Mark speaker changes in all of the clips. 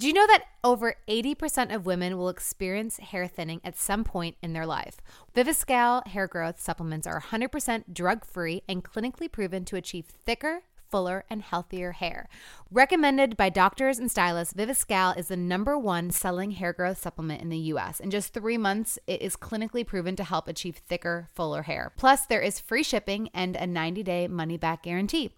Speaker 1: Do you know that over 80% of women will experience hair thinning at some point in their life? Viviscal hair growth supplements are 100% drug free and clinically proven to achieve thicker, fuller, and healthier hair. Recommended by doctors and stylists, Viviscal is the number one selling hair growth supplement in the US. In just three months, it is clinically proven to help achieve thicker, fuller hair. Plus, there is free shipping and a 90 day money back guarantee.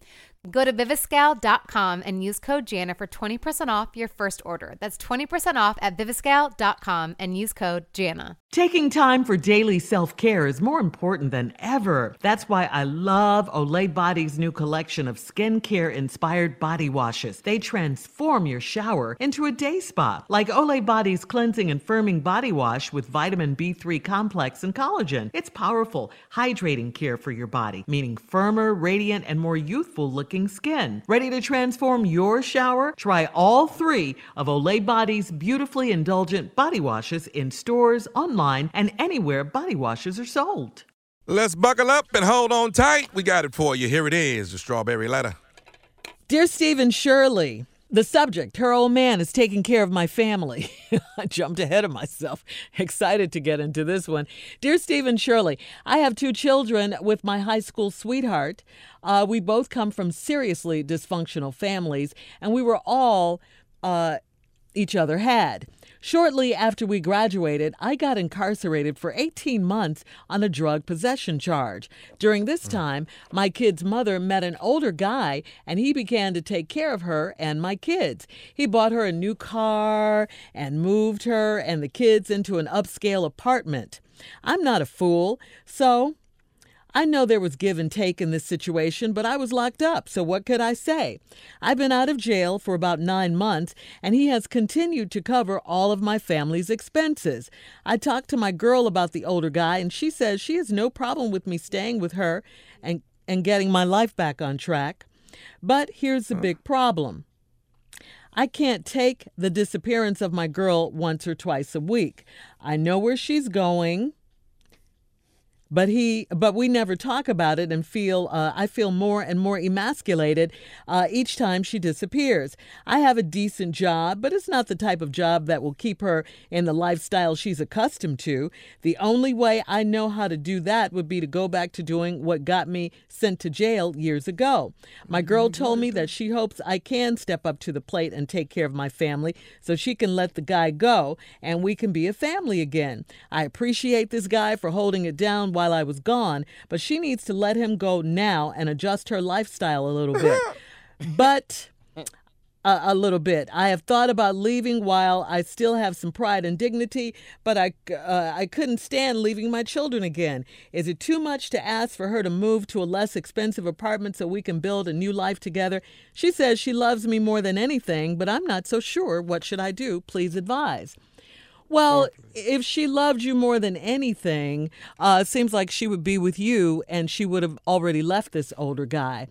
Speaker 1: Go to viviscal.com and use code Jana for 20% off your first order. That's 20% off at viviscal.com and use code Jana.
Speaker 2: Taking time for daily self care is more important than ever. That's why I love Olay Body's new collection of skincare inspired body washes. They transform your shower into a day spa, like Olay Body's cleansing and firming body wash with vitamin B3 complex and collagen. It's powerful, hydrating care for your body, meaning firmer, radiant, and more youthful looking skin. Ready to transform your shower? Try all three of Olay Body's beautifully indulgent body washes in stores, online, and anywhere body washes are sold.
Speaker 3: Let's buckle up and hold on tight. We got it for you. Here it is the strawberry letter.
Speaker 2: Dear Steve and Shirley, the subject, her old man, is taking care of my family. I jumped ahead of myself, excited to get into this one. Dear Steve and Shirley, I have two children with my high school sweetheart. Uh, we both come from seriously dysfunctional families, and we were all uh, each other had. Shortly after we graduated, I got incarcerated for 18 months on a drug possession charge. During this mm. time, my kid's mother met an older guy and he began to take care of her and my kids. He bought her a new car and moved her and the kids into an upscale apartment. I'm not a fool, so I know there was give and take in this situation, but I was locked up, so what could I say? I've been out of jail for about nine months, and he has continued to cover all of my family's expenses. I talked to my girl about the older guy, and she says she has no problem with me staying with her and, and getting my life back on track. But here's the big problem. I can't take the disappearance of my girl once or twice a week. I know where she's going but he but we never talk about it and feel uh, i feel more and more emasculated uh, each time she disappears. I have a decent job but it's not the type of job that will keep her in the lifestyle she's accustomed to. The only way i know how to do that would be to go back to doing what got me sent to jail years ago. My girl told me that she hopes i can step up to the plate and take care of my family so she can let the guy go and we can be a family again. I appreciate this guy for holding it down while I was gone, but she needs to let him go now and adjust her lifestyle a little bit. but a, a, little bit. I have thought about leaving while I still have some pride and dignity, but I uh, I couldn't stand leaving my children again. Is it too much to ask for her to move to a less expensive apartment so we can build a new life together? She says she loves me more than anything, but I'm not so sure. What should I do? Please advise. Well, if she loved you more than anything, uh, it seems like she would be with you and she would have already left this older guy.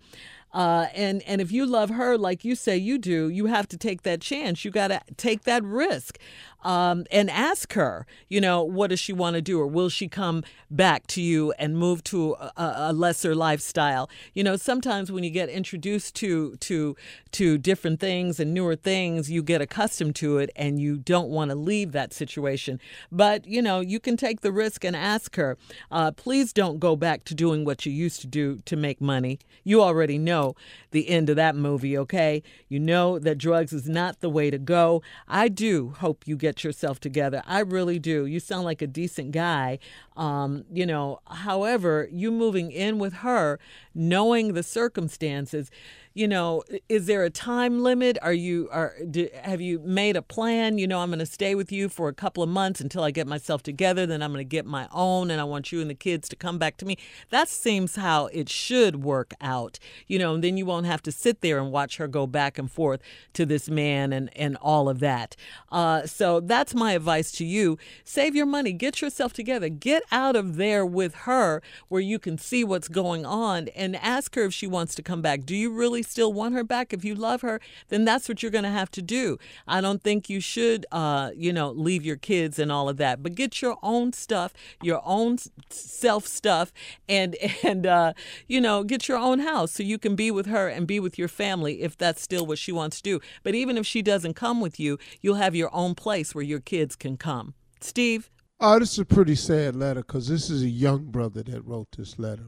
Speaker 2: Uh, and and if you love her like you say you do, you have to take that chance. You got to take that risk um, and ask her, you know, what does she want to do? Or will she come back to you and move to a, a, lesser lifestyle? You know, sometimes when you get introduced to, to, to different things and newer things, you get accustomed to it and you don't want to leave that situation. But, you know, you can take the risk and ask her, uh, please don't go back to doing what you used to do to make money. You already know the end of that movie, okay? You know that drugs is not the way to go. I do hope you get get yourself together. I really do. You sound like a decent guy. Um, you know, however, you moving in with her, knowing the circumstances, you know, is there a time limit? Are you are do, have you made a plan? You know, I'm going to stay with you for a couple of months until I get myself together. Then I'm going to get my own, and I want you and the kids to come back to me. That seems how it should work out. You know, and then you won't have to sit there and watch her go back and forth to this man and and all of that. Uh, so that's my advice to you. Save your money. Get yourself together. Get out of there with her where you can see what's going on, and ask her if she wants to come back. Do you really really still want her back, if you love her, then that's what you're going to have to do. I don't think you should, uh, you know, leave your kids and all of that, but get your own stuff, your own self stuff, and and uh, you know, get your own house so you can be with her and be with your family if that's still what she wants to do. But even if she doesn't come with you, you'll have your own place where your kids can come. Steve.
Speaker 4: Oh, this is a pretty sad letter because this is a young brother that wrote this letter.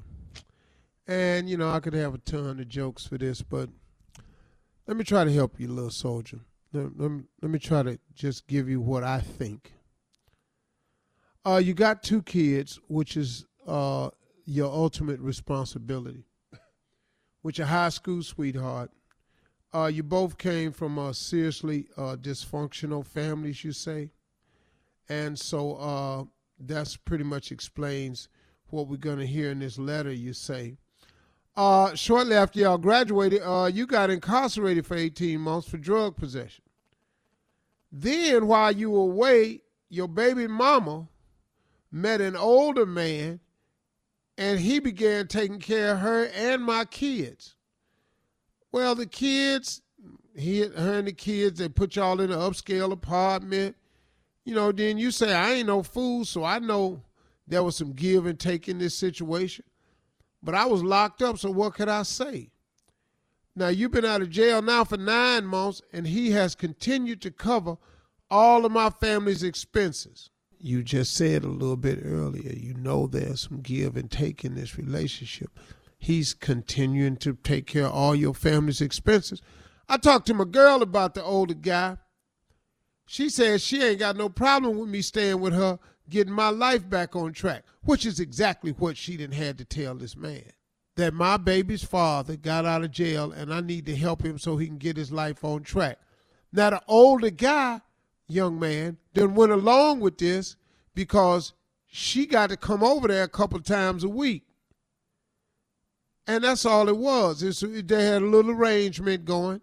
Speaker 4: And, you know, I could have a ton of jokes for this, but let me try to help you, little soldier. Let, let, me, let me try to just give you what I think. Uh, you got two kids, which is uh, your ultimate responsibility. With your high school sweetheart, uh, you both came from uh, seriously uh, dysfunctional families, you say and so uh, that's pretty much explains what we're going to hear in this letter you say. Uh, shortly after y'all graduated, uh, you got incarcerated for 18 months for drug possession. Then, while you were away, your baby mama met an older man and he began taking care of her and my kids. Well, the kids, he, her and the kids, they put y'all in an upscale apartment you know, then you say, I ain't no fool, so I know there was some give and take in this situation. But I was locked up, so what could I say? Now, you've been out of jail now for nine months, and he has continued to cover all of my family's expenses. You just said a little bit earlier, you know there's some give and take in this relationship. He's continuing to take care of all your family's expenses. I talked to my girl about the older guy. She says she ain't got no problem with me staying with her, getting my life back on track, which is exactly what she didn't had to tell this man. That my baby's father got out of jail and I need to help him so he can get his life on track. Now the older guy, young man, then went along with this because she got to come over there a couple times a week. And that's all it was. It's, they had a little arrangement going.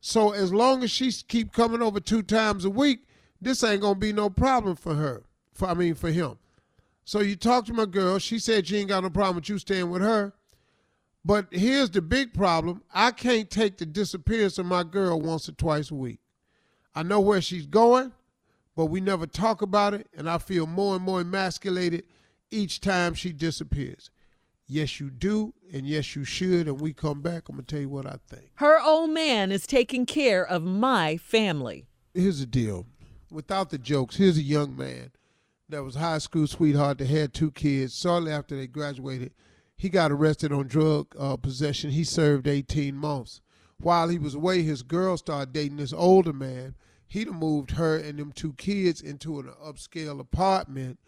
Speaker 4: So as long as she keep coming over two times a week, this ain't gonna be no problem for her. For I mean for him. So you talk to my girl. She said she ain't got no problem with you staying with her. But here's the big problem. I can't take the disappearance of my girl once or twice a week. I know where she's going, but we never talk about it, and I feel more and more emasculated each time she disappears. Yes, you do, and yes, you should. And we come back, I'm going to tell you what I think.
Speaker 2: Her old man is taking care of my family.
Speaker 4: Here's the deal without the jokes, here's a young man that was high school sweetheart that had two kids. Shortly after they graduated, he got arrested on drug uh, possession. He served 18 months. While he was away, his girl started dating this older man. He'd moved her and them two kids into an upscale apartment.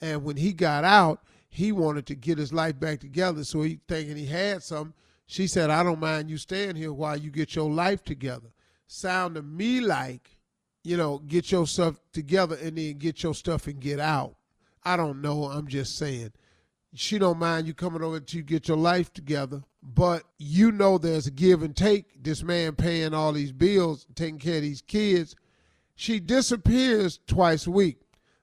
Speaker 4: And when he got out, he wanted to get his life back together. So he thinking he had something. She said, I don't mind you staying here while you get your life together. Sound to me like, you know, get your stuff together and then get your stuff and get out. I don't know. I'm just saying. She don't mind you coming over to get your life together, but you know there's a give and take. This man paying all these bills, taking care of these kids. She disappears twice a week.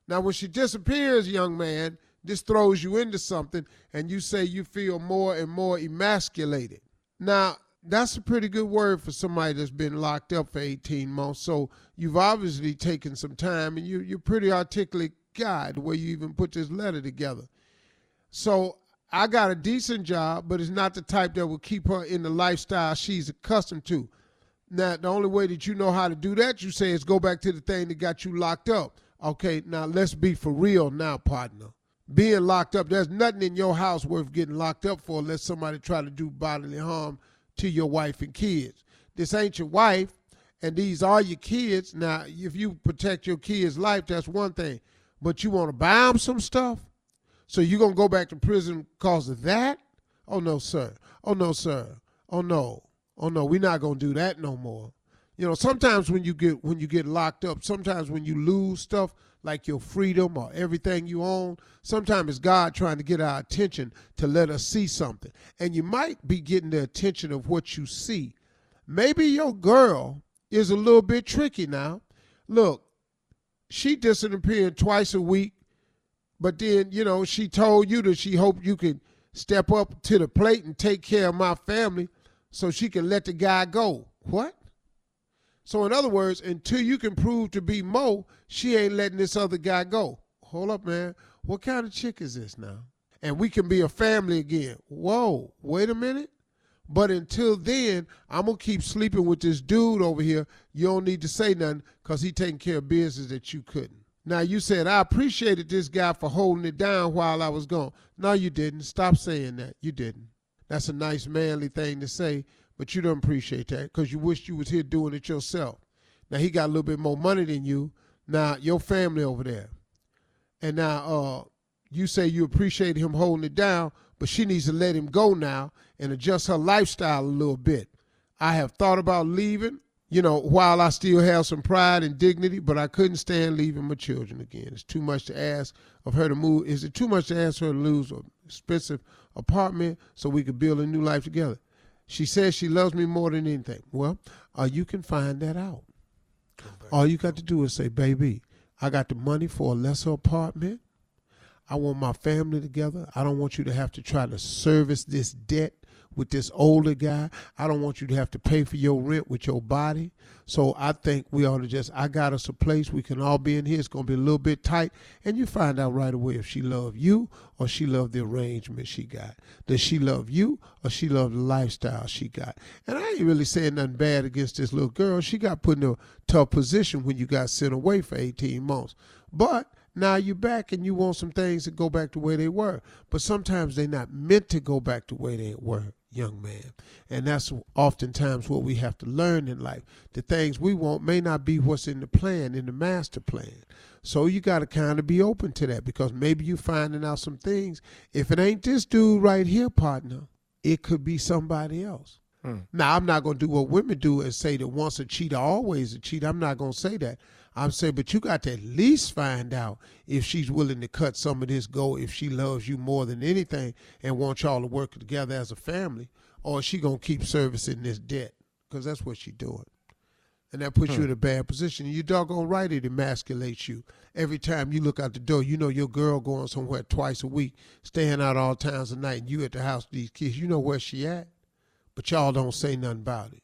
Speaker 4: Now, when she disappears, young man, this throws you into something and you say you feel more and more emasculated. Now, that's a pretty good word for somebody that's been locked up for 18 months. So you've obviously taken some time and you, you're a pretty articulate guy the way you even put this letter together. So I got a decent job, but it's not the type that will keep her in the lifestyle she's accustomed to. Now, the only way that you know how to do that, you say, is go back to the thing that got you locked up. Okay, now let's be for real now, partner being locked up. There's nothing in your house worth getting locked up for unless somebody try to do bodily harm to your wife and kids. This ain't your wife, and these are your kids. Now, if you protect your kids' life, that's one thing. But you want to buy them some stuff? So you're going to go back to prison because of that? Oh, no, sir. Oh, no, sir. Oh, no. Oh, no, we're not going to do that no more. You know, sometimes when you get when you get locked up, sometimes when you lose stuff, like your freedom or everything you own. Sometimes it's God trying to get our attention to let us see something. And you might be getting the attention of what you see. Maybe your girl is a little bit tricky now. Look, she disappeared twice a week, but then, you know, she told you that she hoped you could step up to the plate and take care of my family. so she can let the guy go. What? So, in other words, until you can prove to be Mo, she ain't letting this other guy go. Hold up, man. What kind of chick is this now? And we can be a family again. Whoa, wait a minute. But until then, I'm gonna keep sleeping with this dude over here. You don't need to say nothing because he taking care of business that you couldn't. Now you said I appreciated this guy for holding it down while I was gone. No, you didn't. Stop saying that. You didn't. That's a nice manly thing to say, but you don't appreciate that because you wish you was here doing it yourself. Now he got a little bit more money than you. Now your family over there, and now uh, you say you appreciate him holding it down, but she needs to let him go now and adjust her lifestyle a little bit. I have thought about leaving, you know, while I still have some pride and dignity, but I couldn't stand leaving my children again. It's too much to ask of her to move. Is it too much to ask her to lose an expensive apartment so we could build a new life together? She says she loves me more than anything. Well, uh, you can find that out. All you got to do is say, baby, I got the money for a lesser apartment. I want my family together. I don't want you to have to try to service this debt with this older guy. I don't want you to have to pay for your rent with your body. So I think we ought to just, I got us a place we can all be in here. It's going to be a little bit tight. And you find out right away if she love you or she love the arrangement she got. Does she love you or she love the lifestyle she got? And I ain't really saying nothing bad against this little girl. She got put in a tough position when you got sent away for 18 months. But now you're back and you want some things to go back to where they were. But sometimes they're not meant to go back to where they were, young man. And that's oftentimes what we have to learn in life. The things we want may not be what's in the plan, in the master plan. So you got to kind of be open to that because maybe you're finding out some things. If it ain't this dude right here, partner, it could be somebody else. Hmm. Now, I'm not going to do what women do and say that once a cheater, always a cheater. I'm not going to say that. I'm saying, but you got to at least find out if she's willing to cut some of this go, if she loves you more than anything and wants y'all to work together as a family, or is she gonna keep servicing this debt? Because that's what she's doing. And that puts hmm. you in a bad position. And you doggone right it emasculates you. Every time you look out the door, you know your girl going somewhere twice a week, staying out all times of night, and you at the house with these kids. You know where she at, but y'all don't say nothing about it.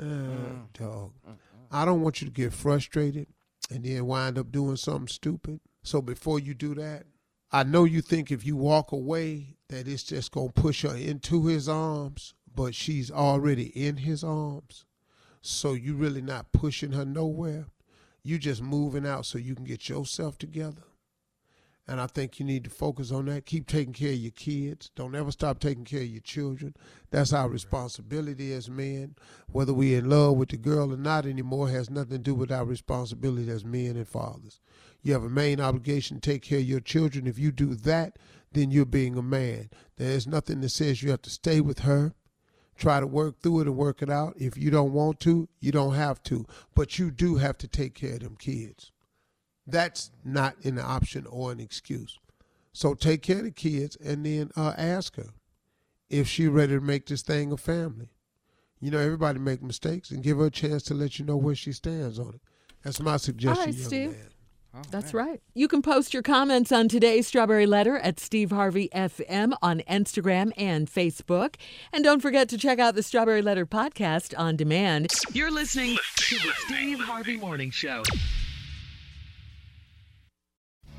Speaker 4: Uh, mm. dog. Mm. I don't want you to get frustrated and then wind up doing something stupid. So before you do that, I know you think if you walk away that it's just going to push her into his arms, but she's already in his arms. So you really not pushing her nowhere. You just moving out so you can get yourself together and I think you need to focus on that. Keep taking care of your kids. Don't ever stop taking care of your children. That's our responsibility as men. Whether we're in love with the girl or not anymore has nothing to do with our responsibility as men and fathers. You have a main obligation to take care of your children. If you do that, then you're being a man. There's nothing that says you have to stay with her. Try to work through it and work it out. If you don't want to, you don't have to. But you do have to take care of them kids. That's not an option or an excuse. So take care of the kids and then uh, ask her if she's ready to make this thing a family. You know, everybody make mistakes and give her a chance to let you know where she stands on it. That's my suggestion,
Speaker 2: All right,
Speaker 4: young
Speaker 2: Steve.
Speaker 4: man.
Speaker 2: Oh, That's man. right. You can post your comments on today's Strawberry Letter at Steve Harvey FM on Instagram and Facebook. And don't forget to check out the Strawberry Letter podcast on demand.
Speaker 5: You're listening to the Steve Harvey Morning Show.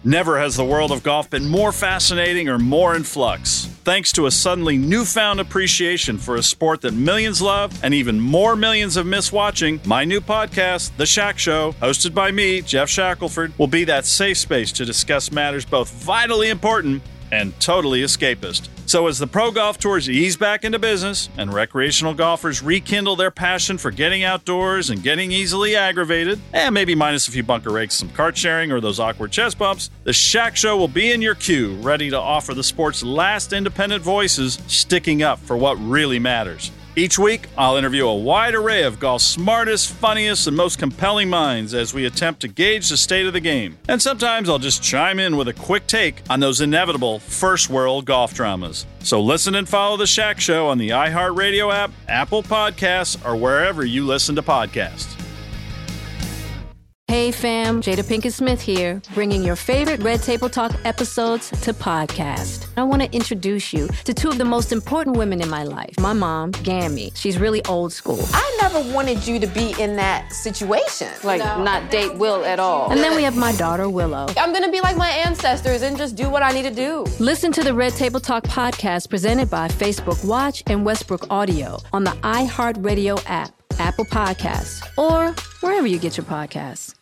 Speaker 6: Never has the world of golf been more fascinating or more in flux. Thanks to a suddenly newfound appreciation for a sport that millions love and even more millions have missed watching, my new podcast, The Shack Show, hosted by me, Geoff Shackelford, will be that safe space to discuss matters both vitally important and totally escapist. So, as the pro golf tours ease back into business and recreational golfers rekindle their passion for getting outdoors and getting easily aggravated, and maybe minus a few bunker rakes, some cart sharing, or those awkward chest bumps, the Shack Show will be in your queue, ready to offer the sport's last independent voices sticking up for what really matters. Each week, I'll interview a wide array of golf's smartest, funniest, and most compelling minds as we attempt to gauge the state of the game. And sometimes I'll just chime in with a quick take on those inevitable first world golf dramas. So listen and follow The Shack Show on the iHeartRadio app, Apple Podcasts, or wherever you listen to podcasts.
Speaker 7: Hey fam, Jada Pinkett Smith here, bringing your favorite Red Table Talk episodes to podcast. I want to introduce you to two of the most important women in my life. My mom, Gammy, she's really old school.
Speaker 8: I never wanted you to be in that situation.
Speaker 7: Like, not date Will at all. And then we have my daughter, Willow.
Speaker 8: I'm gonna be like my ancestors and just do what I need to do.
Speaker 7: Listen to the Red Table Talk podcast presented by Facebook Watch and Westbrook Audio on the iHeartRadio app, Apple Podcasts, or wherever you get your podcasts.